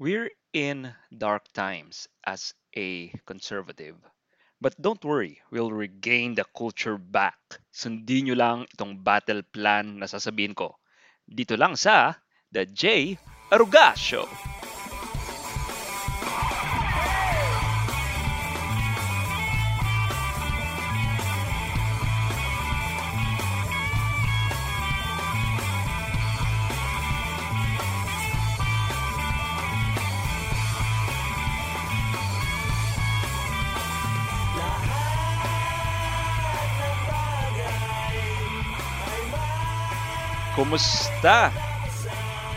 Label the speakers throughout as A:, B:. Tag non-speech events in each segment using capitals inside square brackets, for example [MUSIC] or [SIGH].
A: We're in dark times as a conservative. But don't worry, we'll regain the culture back. Sundin nyo lang itong battle plan na sasabihin ko. Dito lang sa The J. Aruga Show. Kumusta?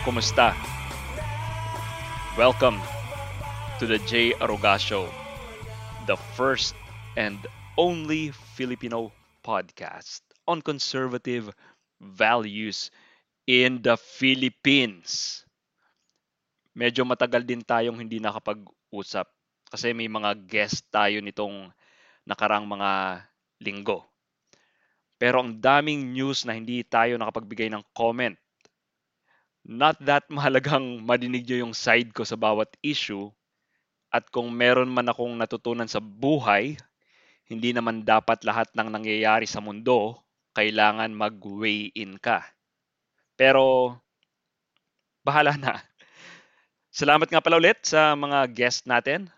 A: Kumusta? Welcome to the J. Aruga Show, the first and only Filipino podcast on conservative values in the Philippines. Medyo matagal din tayong hindi nakapag-usap kasi may mga guest tayo nitong nakarang mga linggo. Pero ang daming news na hindi tayo nakapagbigay ng comment. Not that mahalagang madinig nyo yung side ko sa bawat issue. At kung meron man akong natutunan sa buhay, hindi naman dapat lahat ng nangyayari sa mundo kailangan mag-weigh in ka. Pero, bahala na. [LAUGHS] Salamat nga pala ulit sa mga guest natin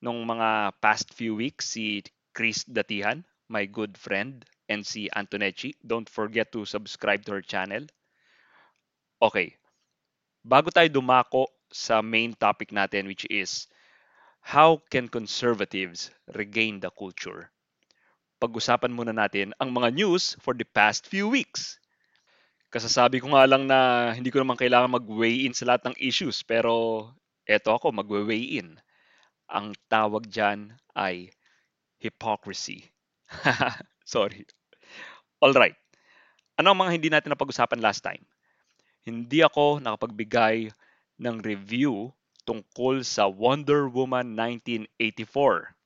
A: nung mga past few weeks, si Chris Datihan, my good friend, si Antonecci. Don't forget to subscribe to her channel. Okay. Bago tayo dumako sa main topic natin which is how can conservatives regain the culture? Pag-usapan muna natin ang mga news for the past few weeks. Kasasabi ko nga lang na hindi ko naman kailangan mag-weigh in sa lahat ng issues pero eto ako mag-weigh in. Ang tawag dyan ay hypocrisy. [LAUGHS] Sorry. All right. Ano ang mga hindi natin napag-usapan last time? Hindi ako nakapagbigay ng review tungkol sa Wonder Woman 1984.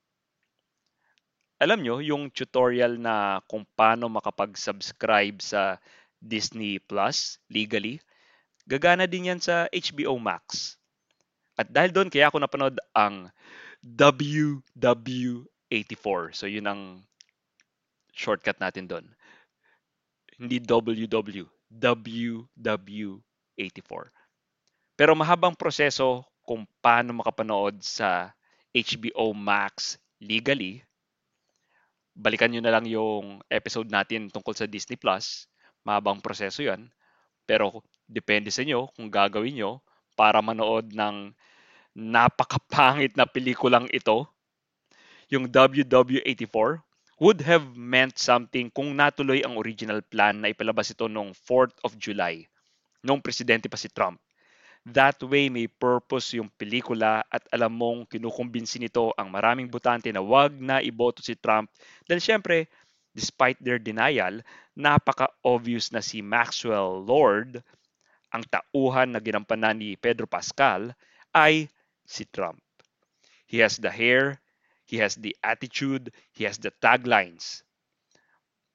A: Alam nyo, yung tutorial na kung paano makapag-subscribe sa Disney Plus legally, gagana din yan sa HBO Max. At dahil doon, kaya ako napanood ang WW84. So yun ang shortcut natin doon. Hindi WW, WW84. Pero mahabang proseso kung paano makapanood sa HBO Max legally. Balikan nyo na lang yung episode natin tungkol sa Disney Plus. Mahabang proseso yan. Pero depende sa inyo kung gagawin nyo para manood ng napakapangit na pelikulang ito. Yung WW84 would have meant something kung natuloy ang original plan na ipalabas ito noong 4th of July, noong presidente pa si Trump. That way, may purpose yung pelikula at alam mong kinukumbinsi nito ang maraming butante na wag na iboto si Trump dahil syempre, despite their denial, napaka-obvious na si Maxwell Lord, ang tauhan na ginampanan ni Pedro Pascal, ay si Trump. He has the hair, He has the attitude, he has the taglines.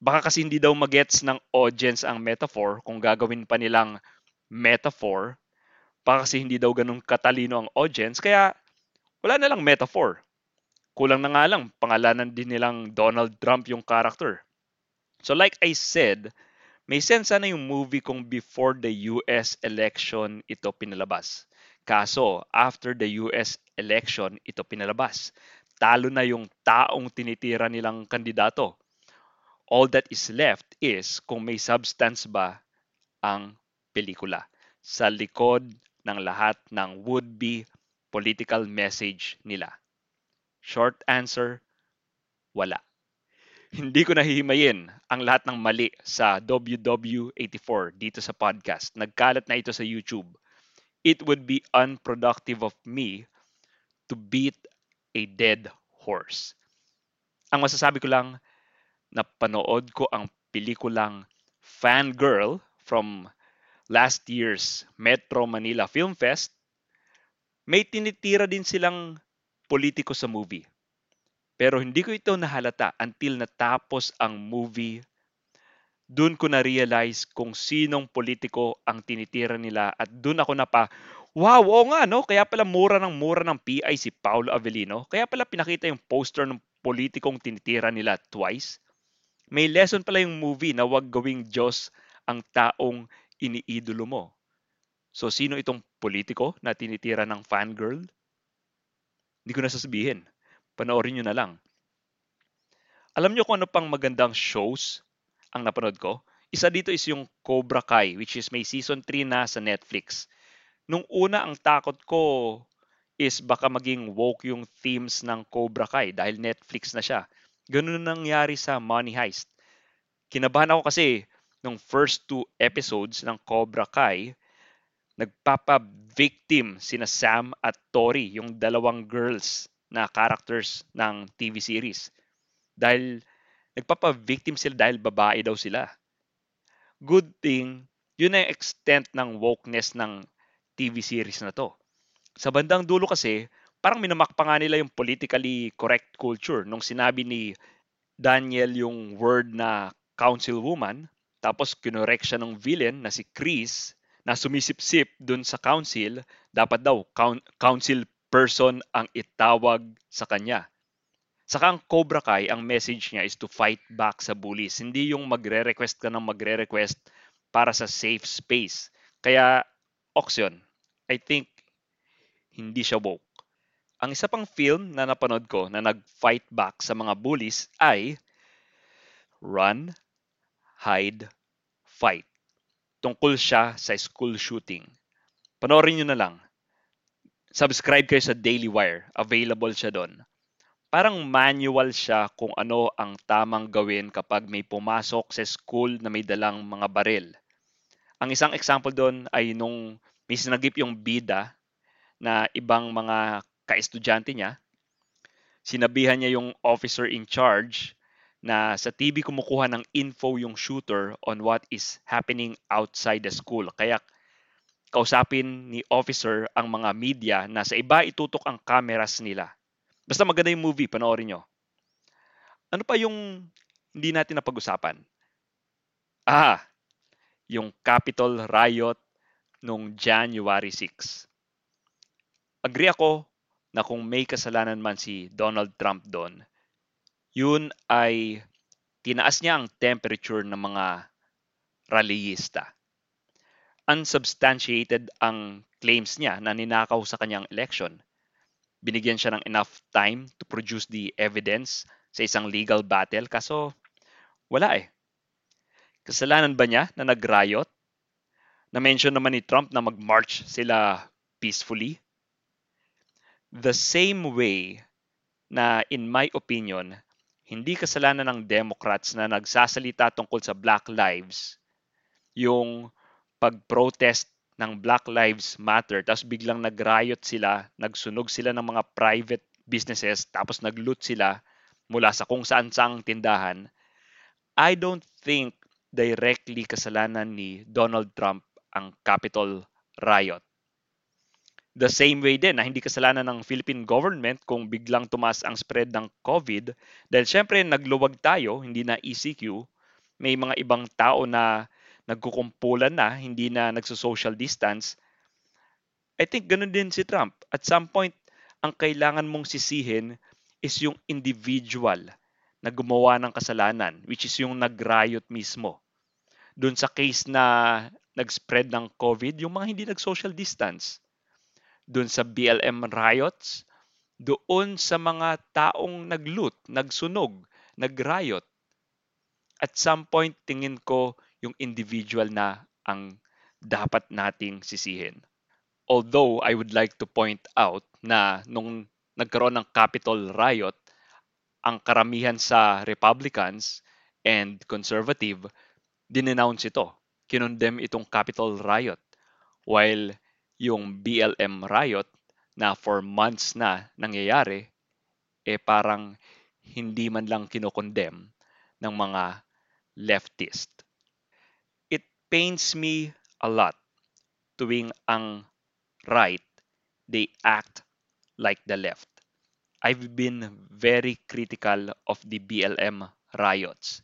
A: Baka kasi hindi daw magets ng audience ang metaphor kung gagawin pa nilang metaphor. Baka kasi hindi daw ganun katalino ang audience, kaya wala na lang metaphor. Kulang na nga lang, pangalanan din nilang Donald Trump yung character. So like I said, may sense na yung movie kung before the US election ito pinalabas. Kaso, after the US election, ito pinalabas talo na yung taong tinitira nilang kandidato. All that is left is kung may substance ba ang pelikula sa likod ng lahat ng would-be political message nila. Short answer, wala. Hindi ko nahihimayin ang lahat ng mali sa WW84 dito sa podcast. Nagkalat na ito sa YouTube. It would be unproductive of me to beat a dead horse. Ang masasabi ko lang, napanood ko ang pelikulang Fangirl from last year's Metro Manila Film Fest. May tinitira din silang politiko sa movie. Pero hindi ko ito nahalata until natapos ang movie. Doon ko na-realize kung sinong politiko ang tinitira nila at doon ako na pa, Wow, oo nga, no? Kaya pala mura ng mura ng PI si Paolo Avellino. Kaya pala pinakita yung poster ng politikong tinitira nila twice. May lesson pala yung movie na wag gawing Diyos ang taong iniidolo mo. So, sino itong politiko na tinitira ng fangirl? Hindi ko na sasabihin. Panoorin nyo na lang. Alam nyo kung ano pang magandang shows ang napanood ko? Isa dito is yung Cobra Kai, which is may season 3 na sa Netflix nung una ang takot ko is baka maging woke yung themes ng Cobra Kai dahil Netflix na siya. Ganun nangyari sa Money Heist. Kinabahan ako kasi nung first two episodes ng Cobra Kai, nagpapa-victim sina Sam at Tori, yung dalawang girls na characters ng TV series. Dahil nagpapa-victim sila dahil babae daw sila. Good thing, yun ang extent ng wokeness ng TV series na to. Sa bandang dulo kasi, parang minamak nila yung politically correct culture nung sinabi ni Daniel yung word na councilwoman, tapos kinorek siya ng villain na si Chris na sumisip-sip dun sa council, dapat daw council person ang itawag sa kanya. Saka ang Cobra Kai, ang message niya is to fight back sa bullies. Hindi yung magre-request ka ng magre-request para sa safe space. Kaya, Oxyon, I think hindi siya woke. Ang isa pang film na napanood ko na nag-fight back sa mga bullies ay Run, Hide, Fight. Tungkol siya sa school shooting. Panoorin nyo na lang. Subscribe kayo sa Daily Wire. Available siya doon. Parang manual siya kung ano ang tamang gawin kapag may pumasok sa school na may dalang mga baril. Ang isang example doon ay nung may sinagip yung bida na ibang mga kaestudyante niya. Sinabihan niya yung officer in charge na sa TV kumukuha ng info yung shooter on what is happening outside the school. Kaya kausapin ni officer ang mga media na sa iba itutok ang cameras nila. Basta maganda yung movie, panoorin nyo. Ano pa yung hindi natin napag-usapan? Ah, yung Capitol riot noong January 6. Agree ako na kung may kasalanan man si Donald Trump doon, yun ay tinaas niya ang temperature ng mga rallyista. Unsubstantiated ang claims niya na ninakaw sa kanyang election. Binigyan siya ng enough time to produce the evidence sa isang legal battle kaso wala eh. Kasalanan ba niya na nag-riot na-mention naman ni Trump na mag-march sila peacefully. The same way na in my opinion, hindi kasalanan ng Democrats na nagsasalita tungkol sa Black Lives yung pag-protest ng Black Lives Matter tapos biglang nag-riot sila, nagsunog sila ng mga private businesses tapos nag-loot sila mula sa kung saan saang tindahan. I don't think directly kasalanan ni Donald Trump ang Capitol riot. The same way din na hindi kasalanan ng Philippine government kung biglang tumaas ang spread ng COVID dahil syempre nagluwag tayo, hindi na ECQ, may mga ibang tao na nagkukumpulan na, hindi na nagso-social distance. I think ganun din si Trump. At some point, ang kailangan mong sisihin is yung individual na gumawa ng kasalanan, which is yung nag-riot mismo. Doon sa case na nag-spread ng COVID, yung mga hindi nag-social distance. Doon sa BLM riots, doon sa mga taong nag-loot, nagsunog, nag-riot. At some point, tingin ko yung individual na ang dapat nating sisihin. Although I would like to point out na nung nagkaroon ng Capitol riot, ang karamihan sa Republicans and conservative dinenounce ito kinondem itong Capitol riot while yung BLM riot na for months na nangyayari eh parang hindi man lang kinokondem ng mga leftist. It pains me a lot tuwing ang right they act like the left. I've been very critical of the BLM riots.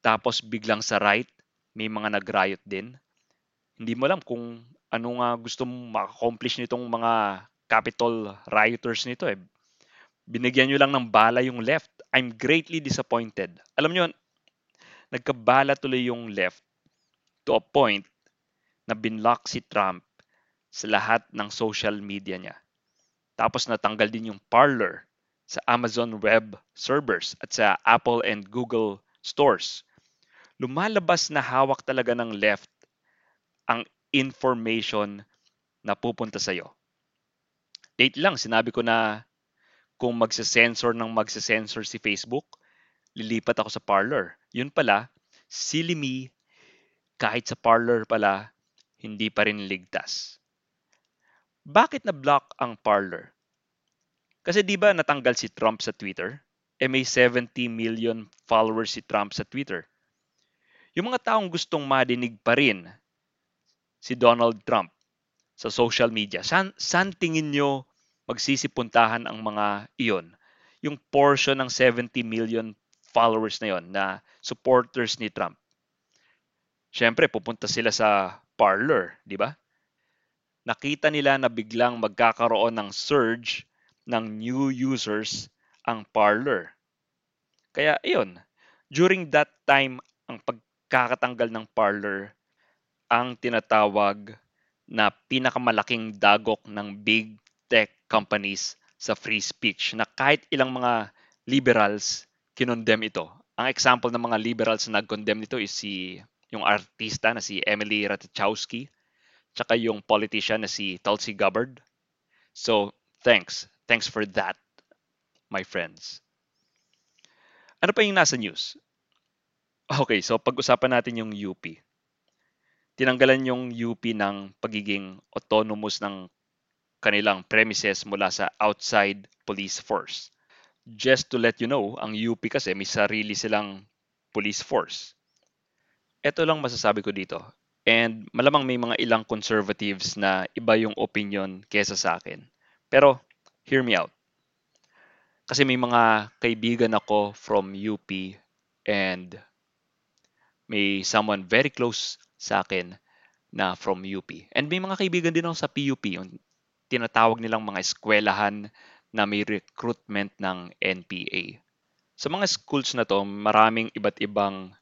A: Tapos biglang sa right, may mga nag-riot din. Hindi mo alam kung ano nga gusto mong ma-accomplish nitong mga capital rioters nito eh. Binigyan nyo lang ng bala yung left. I'm greatly disappointed. Alam nyo, nagkabala tuloy yung left to a point na binlock si Trump sa lahat ng social media niya. Tapos natanggal din yung Parler sa Amazon Web servers at sa Apple and Google stores. Lumalabas na hawak talaga ng left ang information na pupunta sa'yo. Date lang, sinabi ko na kung magse-sensor ng magse-sensor si Facebook, lilipat ako sa Parler. Yun pala, silly me, kahit sa Parler pala, hindi pa rin ligtas. Bakit na-block ang Parler? Kasi di ba natanggal si Trump sa Twitter? Eh may 70 million followers si Trump sa Twitter. Yung mga taong gustong madinig pa rin si Donald Trump sa social media, san, san tingin nyo magsisipuntahan ang mga iyon? Yung portion ng 70 million followers na yon na supporters ni Trump. Siyempre, pupunta sila sa Parler, di ba? nakita nila na biglang magkakaroon ng surge ng new users ang Parler. Kaya iyon, during that time, ang pagkakatanggal ng Parler ang tinatawag na pinakamalaking dagok ng big tech companies sa free speech na kahit ilang mga liberals kinondem ito. Ang example ng mga liberals na nag-condemn nito is si yung artista na si Emily Ratajkowski tsaka yung politician na si Tulsi Gabbard. So, thanks. Thanks for that, my friends. Ano pa yung nasa news? Okay, so pag-usapan natin yung UP. Tinanggalan yung UP ng pagiging autonomous ng kanilang premises mula sa outside police force. Just to let you know, ang UP kasi may sarili silang police force. Ito lang masasabi ko dito. And malamang may mga ilang conservatives na iba yung opinion kesa sa akin. Pero hear me out. Kasi may mga kaibigan ako from UP and may someone very close sa akin na from UP. And may mga kaibigan din ako sa PUP, yung tinatawag nilang mga eskwelahan na may recruitment ng NPA. Sa mga schools na to, maraming iba't ibang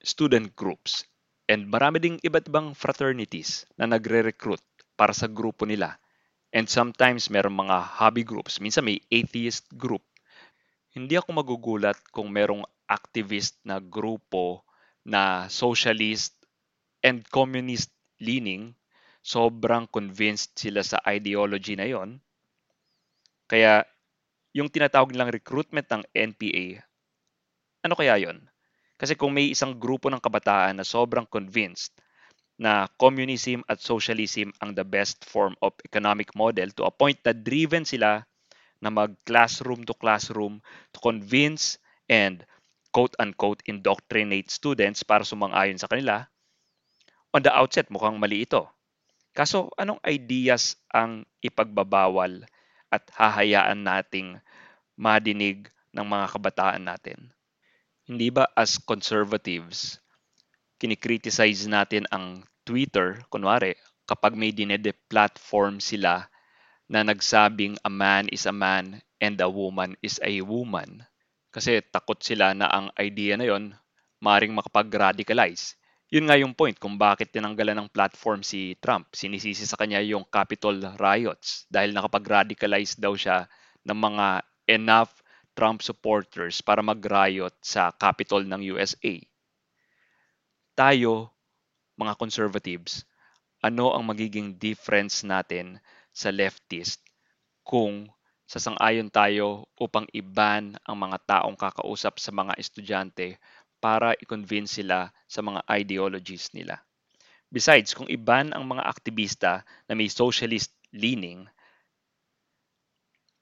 A: student groups And marami ding iba't ibang fraternities na nagre-recruit para sa grupo nila. And sometimes meron mga hobby groups. Minsan may atheist group. Hindi ako magugulat kung merong activist na grupo na socialist and communist leaning. Sobrang convinced sila sa ideology na yon. Kaya yung tinatawag nilang recruitment ng NPA, ano kaya yon? Kasi kung may isang grupo ng kabataan na sobrang convinced na communism at socialism ang the best form of economic model to a point na driven sila na mag classroom to classroom to convince and quote-unquote indoctrinate students para sumang-ayon sa kanila, on the outset mukhang mali ito. Kaso anong ideas ang ipagbabawal at hahayaan nating madinig ng mga kabataan natin? Hindi ba as conservatives, kinikriticize natin ang Twitter, kunwari, kapag may dinede-platform sila na nagsabing a man is a man and a woman is a woman. Kasi takot sila na ang idea na yon maring makapag-radicalize. Yun nga yung point kung bakit tinanggalan ng platform si Trump. Sinisisi sa kanya yung Capitol riots dahil nakapag-radicalize daw siya ng mga enough Trump supporters para mag-riot sa Capitol ng USA. Tayo, mga conservatives, ano ang magiging difference natin sa leftist kung sasang-ayon tayo upang iban ang mga taong kakausap sa mga estudyante para i-convince sila sa mga ideologies nila. Besides, kung iban ang mga aktivista na may socialist leaning,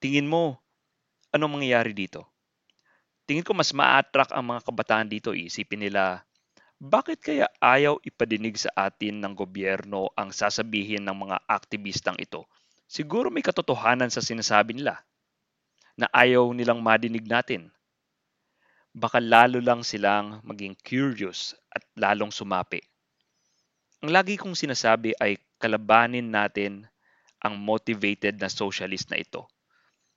A: tingin mo anong mangyayari dito? Tingin ko mas ma-attract ang mga kabataan dito. Isipin nila, bakit kaya ayaw ipadinig sa atin ng gobyerno ang sasabihin ng mga aktivistang ito? Siguro may katotohanan sa sinasabi nila na ayaw nilang madinig natin. Baka lalo lang silang maging curious at lalong sumapi. Ang lagi kong sinasabi ay kalabanin natin ang motivated na socialist na ito.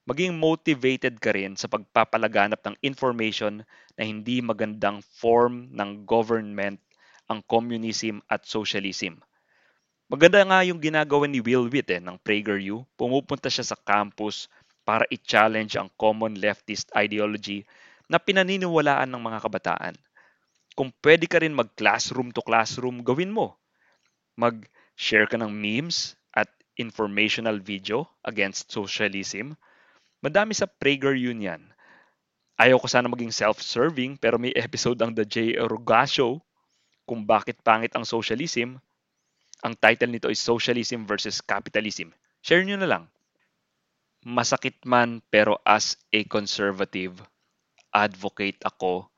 A: Maging motivated ka rin sa pagpapalaganap ng information na hindi magandang form ng government ang communism at socialism. Maganda nga yung ginagawa ni Will Witt eh, ng PragerU. Pumupunta siya sa campus para i-challenge ang common leftist ideology na pinaniniwalaan ng mga kabataan. Kung pwede ka rin mag-classroom to classroom, gawin mo. Mag-share ka ng memes at informational video against socialism. Madami sa PragerU yan. Ayaw ko sana maging self-serving pero may episode ang The J. Rogas Show kung bakit pangit ang socialism ang title nito is Socialism versus Capitalism. Share nyo na lang. Masakit man pero as a conservative, advocate ako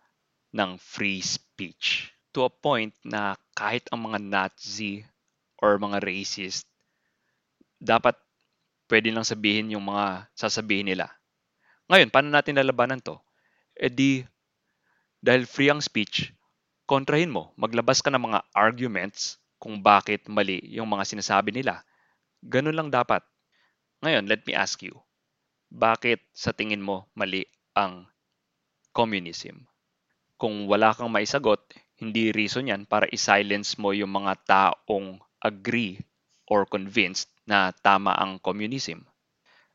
A: ng free speech. To a point na kahit ang mga Nazi or mga racist, dapat pwede lang sabihin yung mga sasabihin nila. Ngayon, paano natin lalabanan to? E di, dahil free ang speech, kontrahin mo. Maglabas ka ng mga arguments kung bakit mali yung mga sinasabi nila. Ganun lang dapat. Ngayon, let me ask you, bakit sa tingin mo mali ang communism? Kung wala kang maisagot, hindi reason yan para i-silence mo yung mga taong agree or convinced na tama ang communism.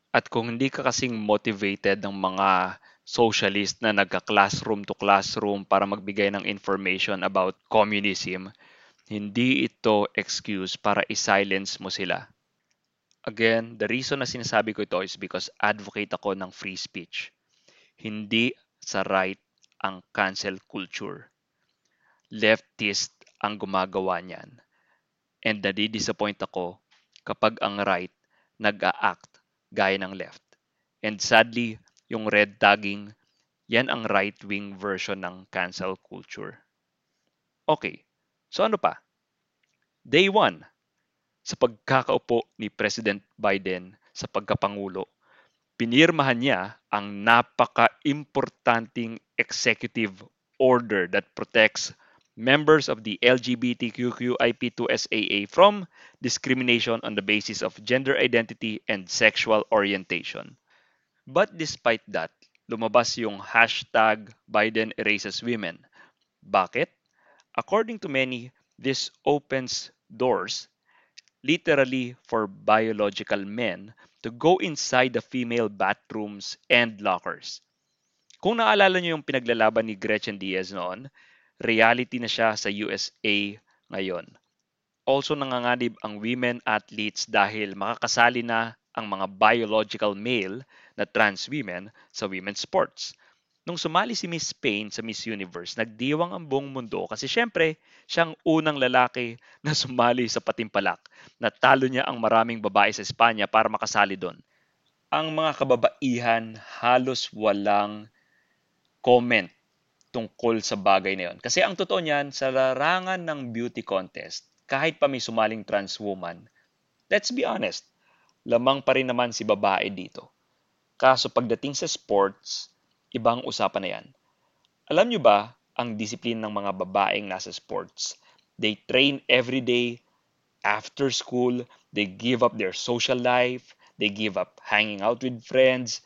A: At kung hindi ka kasing motivated ng mga socialist na nagka-classroom to classroom para magbigay ng information about communism, hindi ito excuse para i-silence mo sila. Again, the reason na sinasabi ko ito is because advocate ako ng free speech. Hindi sa right ang cancel culture. Leftist ang gumagawa niyan. And nadi-disappoint ako kapag ang right nag-a-act gaya ng left. And sadly, yung red tagging, yan ang right-wing version ng cancel culture. Okay, So ano pa? Day 1, sa pagkakaupo ni President Biden sa pagkapangulo, pinirmahan niya ang napaka-importanting executive order that protects members of the LGBTQIP2SAA from discrimination on the basis of gender identity and sexual orientation. But despite that, lumabas yung hashtag Biden erases women. Bakit? According to many, this opens doors literally for biological men to go inside the female bathrooms and lockers. Kung naalala niyo yung pinaglalaban ni Gretchen Diaz noon, reality na siya sa USA ngayon. Also nanganganib ang women athletes dahil makakasali na ang mga biological male na trans women sa women's sports. Nung sumali si Miss Spain sa Miss Universe, nagdiwang ang buong mundo kasi syempre, siyang unang lalaki [LAUGHS] na sumali sa patimpalak. Natalo niya ang maraming babae sa Espanya para makasali doon. Ang mga kababaihan halos walang comment tungkol sa bagay na yon. Kasi ang totoo niyan, sa larangan ng beauty contest, kahit pa may sumaling trans woman, let's be honest, lamang pa rin naman si babae dito. Kaso pagdating sa sports, ibang usapan na yan. Alam nyo ba ang disiplin ng mga babaeng nasa sports? They train every day, after school, they give up their social life, they give up hanging out with friends,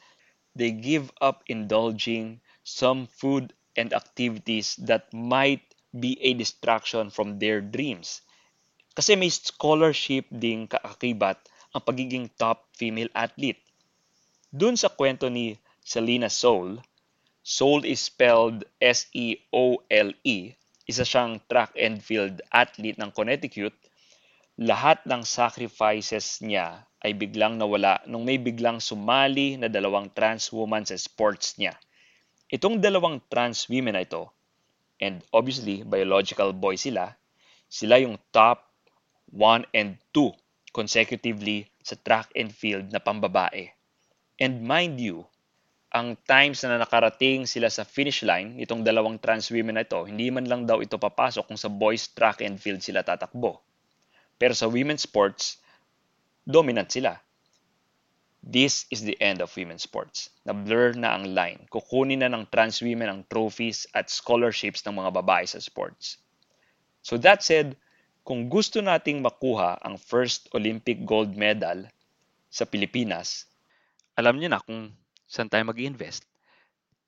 A: they give up indulging some food and activities that might be a distraction from their dreams. Kasi may scholarship ding kaakibat ang pagiging top female athlete. Dun sa kwento ni Selena Soul, Soul is spelled S-E-O-L-E. Isa siyang track and field athlete ng Connecticut. Lahat ng sacrifices niya ay biglang nawala nung may biglang sumali na dalawang trans woman sa sports niya. Itong dalawang trans women na ito, and obviously biological boy sila, sila yung top 1 and 2 consecutively sa track and field na pambabae. And mind you, ang times na nakarating sila sa finish line, itong dalawang trans women na ito, hindi man lang daw ito papasok kung sa boys track and field sila tatakbo. Pero sa women's sports, dominant sila. This is the end of women's sports. Na-blur na ang line. Kukunin na ng trans women ang trophies at scholarships ng mga babae sa sports. So that said, kung gusto nating makuha ang first Olympic gold medal sa Pilipinas, alam niyo na kung saan tayo mag invest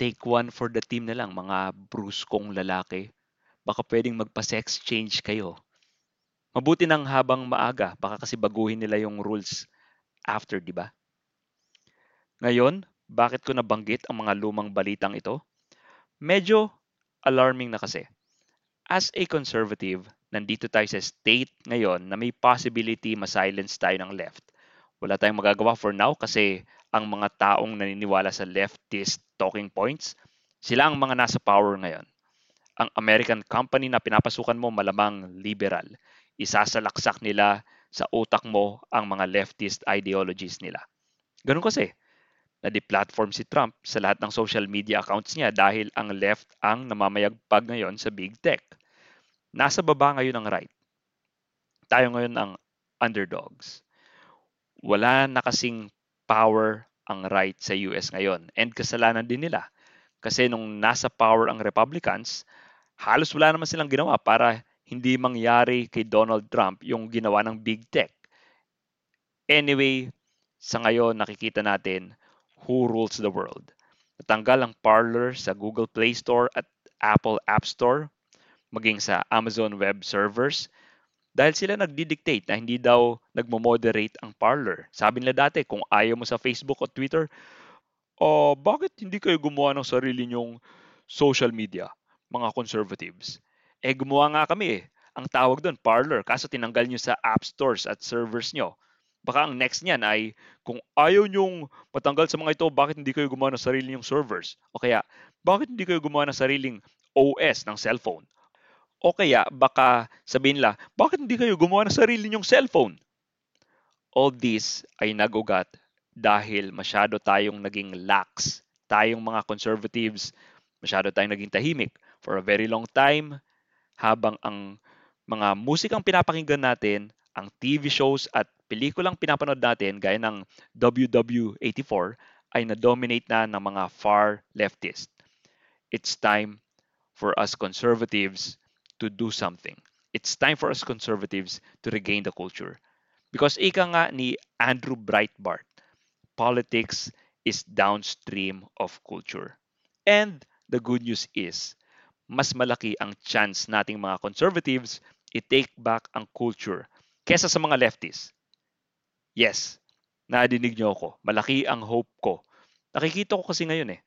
A: Take one for the team na lang, mga bruskong lalaki. Baka pwedeng magpa-sex change kayo. Mabuti nang habang maaga, baka kasi baguhin nila yung rules after, di ba? Ngayon, bakit ko nabanggit ang mga lumang balitang ito? Medyo alarming na kasi. As a conservative, nandito tayo sa state ngayon na may possibility ma-silence tayo ng left. Wala tayong magagawa for now kasi ang mga taong naniniwala sa leftist talking points, sila ang mga nasa power ngayon. Ang American company na pinapasukan mo malamang liberal. Isasalaksak nila sa utak mo ang mga leftist ideologies nila. Ganun kasi na-deplatform si Trump sa lahat ng social media accounts niya dahil ang left ang namamayagpag ngayon sa big tech. Nasa baba ngayon ang right. Tayo ngayon ang underdogs. Wala na kasing power ang right sa US ngayon and kasalanan din nila. Kasi nung nasa power ang Republicans, halos wala naman silang ginawa para hindi mangyari kay Donald Trump yung ginawa ng big tech. Anyway, sa ngayon nakikita natin who rules the world. Natanggal ang Parler sa Google Play Store at Apple App Store, maging sa Amazon Web Servers, dahil sila nagdi-dictate na hindi daw nagmo-moderate ang Parler. Sabi nila dati, kung ayaw mo sa Facebook o Twitter, oh, bakit hindi kayo gumawa ng sarili nyong social media, mga conservatives? Eh, gumawa nga kami eh. Ang tawag doon, Parler, kaso tinanggal nyo sa app stores at servers nyo. Baka ang next niyan ay kung ayaw nyong matanggal sa mga ito, bakit hindi kayo gumawa ng sarili nyong servers? O kaya, bakit hindi kayo gumawa ng sariling OS ng cellphone? O kaya, baka sabihin nila, bakit hindi kayo gumawa ng sarili nyong cellphone? All this ay nagugat dahil masyado tayong naging lax. Tayong mga conservatives, masyado tayong naging tahimik for a very long time habang ang mga musikang pinapakinggan natin, ang TV shows at pelikulang pinapanood natin gaya ng WW84 ay na-dominate na ng mga far leftist. It's time for us conservatives to do something. It's time for us conservatives to regain the culture. Because ika nga ni Andrew Breitbart, politics is downstream of culture. And the good news is, mas malaki ang chance nating mga conservatives i-take back ang culture kesa sa mga leftists. Yes, nadinig niyo ako. Malaki ang hope ko. Nakikita ko kasi ngayon eh.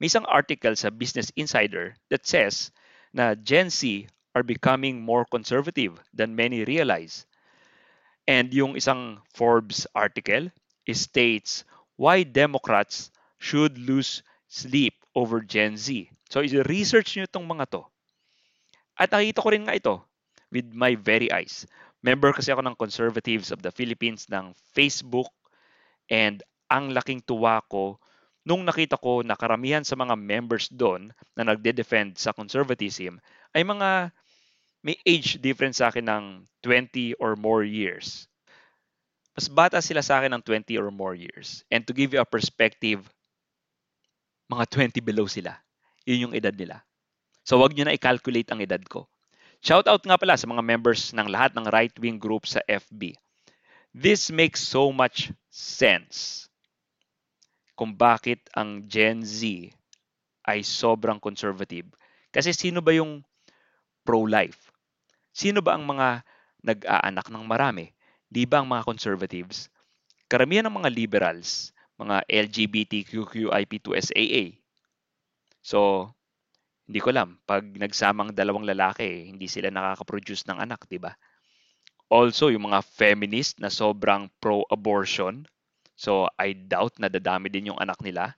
A: May isang article sa Business Insider that says na Gen Z are becoming more conservative than many realize. And yung isang Forbes article states why Democrats should lose sleep over Gen Z. So, research nyo itong mga to. At nakita ko rin nga ito with my very eyes. Member kasi ako ng Conservatives of the Philippines ng Facebook and ang laking tuwa ko nung nakita ko na karamihan sa mga members doon na nagde-defend sa conservatism ay mga may age difference sa akin ng 20 or more years. Mas bata sila sa akin ng 20 or more years. And to give you a perspective, mga 20 below sila. Yun yung edad nila. So wag nyo na i-calculate ang edad ko. Shoutout nga pala sa mga members ng lahat ng right-wing group sa FB. This makes so much sense kung bakit ang Gen Z ay sobrang conservative. Kasi sino ba yung pro-life? Sino ba ang mga nag-aanak ng marami? Di ba ang mga conservatives? Karamihan ng mga liberals, mga LGBTQIP2SAA. So, hindi ko alam, pag nagsamang dalawang lalaki, hindi sila nakaka-produce ng anak, di ba? Also, yung mga feminist na sobrang pro-abortion, so I doubt na dadami din yung anak nila.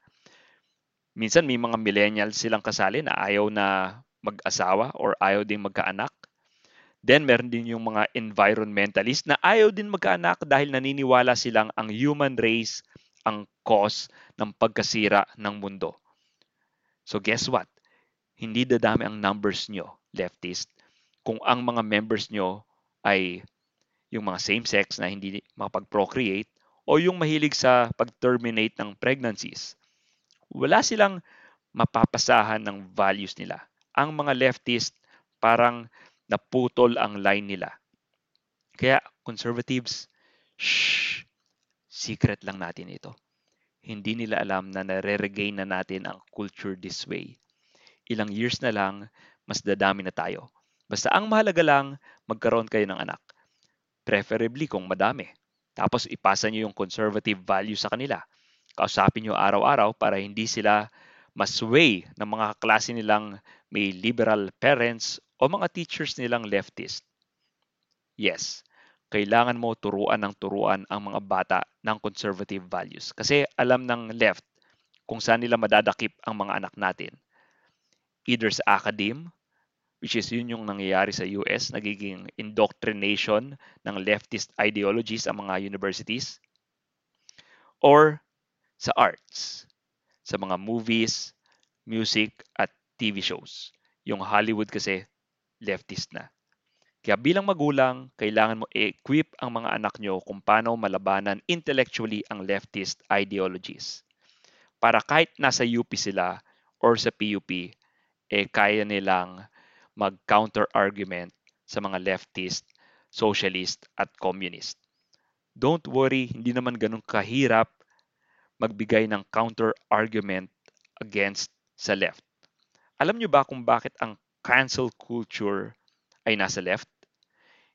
A: Minsan may mga millennials silang kasali na ayaw na mag-asawa or ayaw din magkaanak. Then meron din yung mga environmentalist na ayaw din magkaanak dahil naniniwala silang ang human race ang cause ng pagkasira ng mundo. So guess what? hindi dadami ang numbers nyo, leftist, kung ang mga members nyo ay yung mga same-sex na hindi makapag-procreate o yung mahilig sa pag-terminate ng pregnancies. Wala silang mapapasahan ng values nila. Ang mga leftist parang naputol ang line nila. Kaya conservatives, shh, secret lang natin ito. Hindi nila alam na nare-regain na natin ang culture this way. Ilang years na lang, mas dadami na tayo. Basta ang mahalaga lang, magkaroon kayo ng anak. Preferably kung madami. Tapos ipasa nyo yung conservative value sa kanila. Kausapin nyo araw-araw para hindi sila masway ng mga klase nilang may liberal parents o mga teachers nilang leftist. Yes, kailangan mo turuan ng turuan ang mga bata ng conservative values. Kasi alam ng left kung saan nila madadakip ang mga anak natin. Either sa academe, which is yun yung nangyayari sa US, nagiging indoctrination ng leftist ideologies ang mga universities, or sa arts, sa mga movies, music, at TV shows. Yung Hollywood kasi leftist na. Kaya bilang magulang, kailangan mo equip ang mga anak nyo kung paano malabanan intellectually ang leftist ideologies. Para kahit nasa UP sila or sa PUP, eh kaya nilang mag-counter argument sa mga leftist, socialist at communist. Don't worry, hindi naman ganun kahirap magbigay ng counter argument against sa left. Alam nyo ba kung bakit ang cancel culture ay nasa left?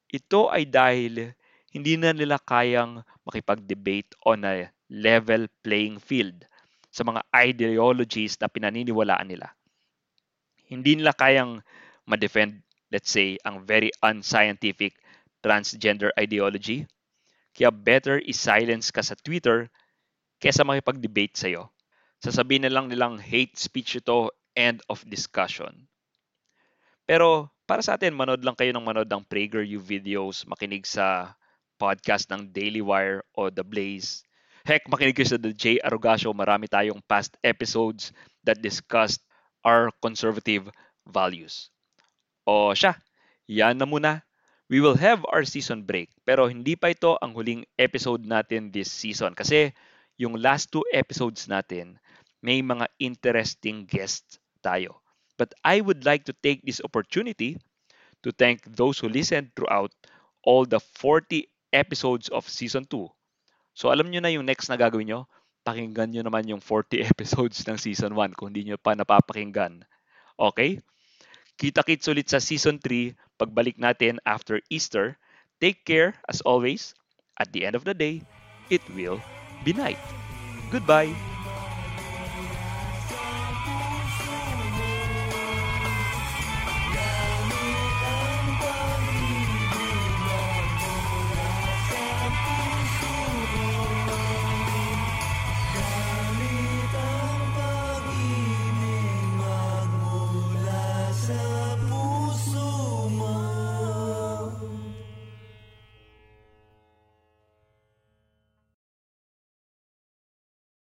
A: Ito ay dahil hindi na nila kayang makipag-debate on a level playing field sa mga ideologies na pinaniniwalaan nila. Hindi nila kayang ma-defend, let's say, ang very unscientific transgender ideology. Kaya better is-silence ka sa Twitter kesa makipag-debate sa'yo. Sasabihin na lang nilang hate speech ito, end of discussion. Pero para sa atin, manood lang kayo ng manood ng PragerU videos, makinig sa podcast ng Daily Wire o The Blaze. Heck, makinig kayo sa The J. Arugasio. Marami tayong past episodes that discussed our conservative values. O siya, yan na muna. We will have our season break. Pero hindi pa ito ang huling episode natin this season. Kasi yung last two episodes natin, may mga interesting guests tayo. But I would like to take this opportunity to thank those who listened throughout all the 40 episodes of Season 2. So alam nyo na yung next na gagawin nyo, pakinggan nyo naman yung 40 [LAUGHS] episodes ng Season 1 kung hindi nyo pa napapakinggan. Okay? Kita-kits ulit sa Season 3 pagbalik natin after Easter. Take care as always. At the end of the day, it will be night. Goodbye!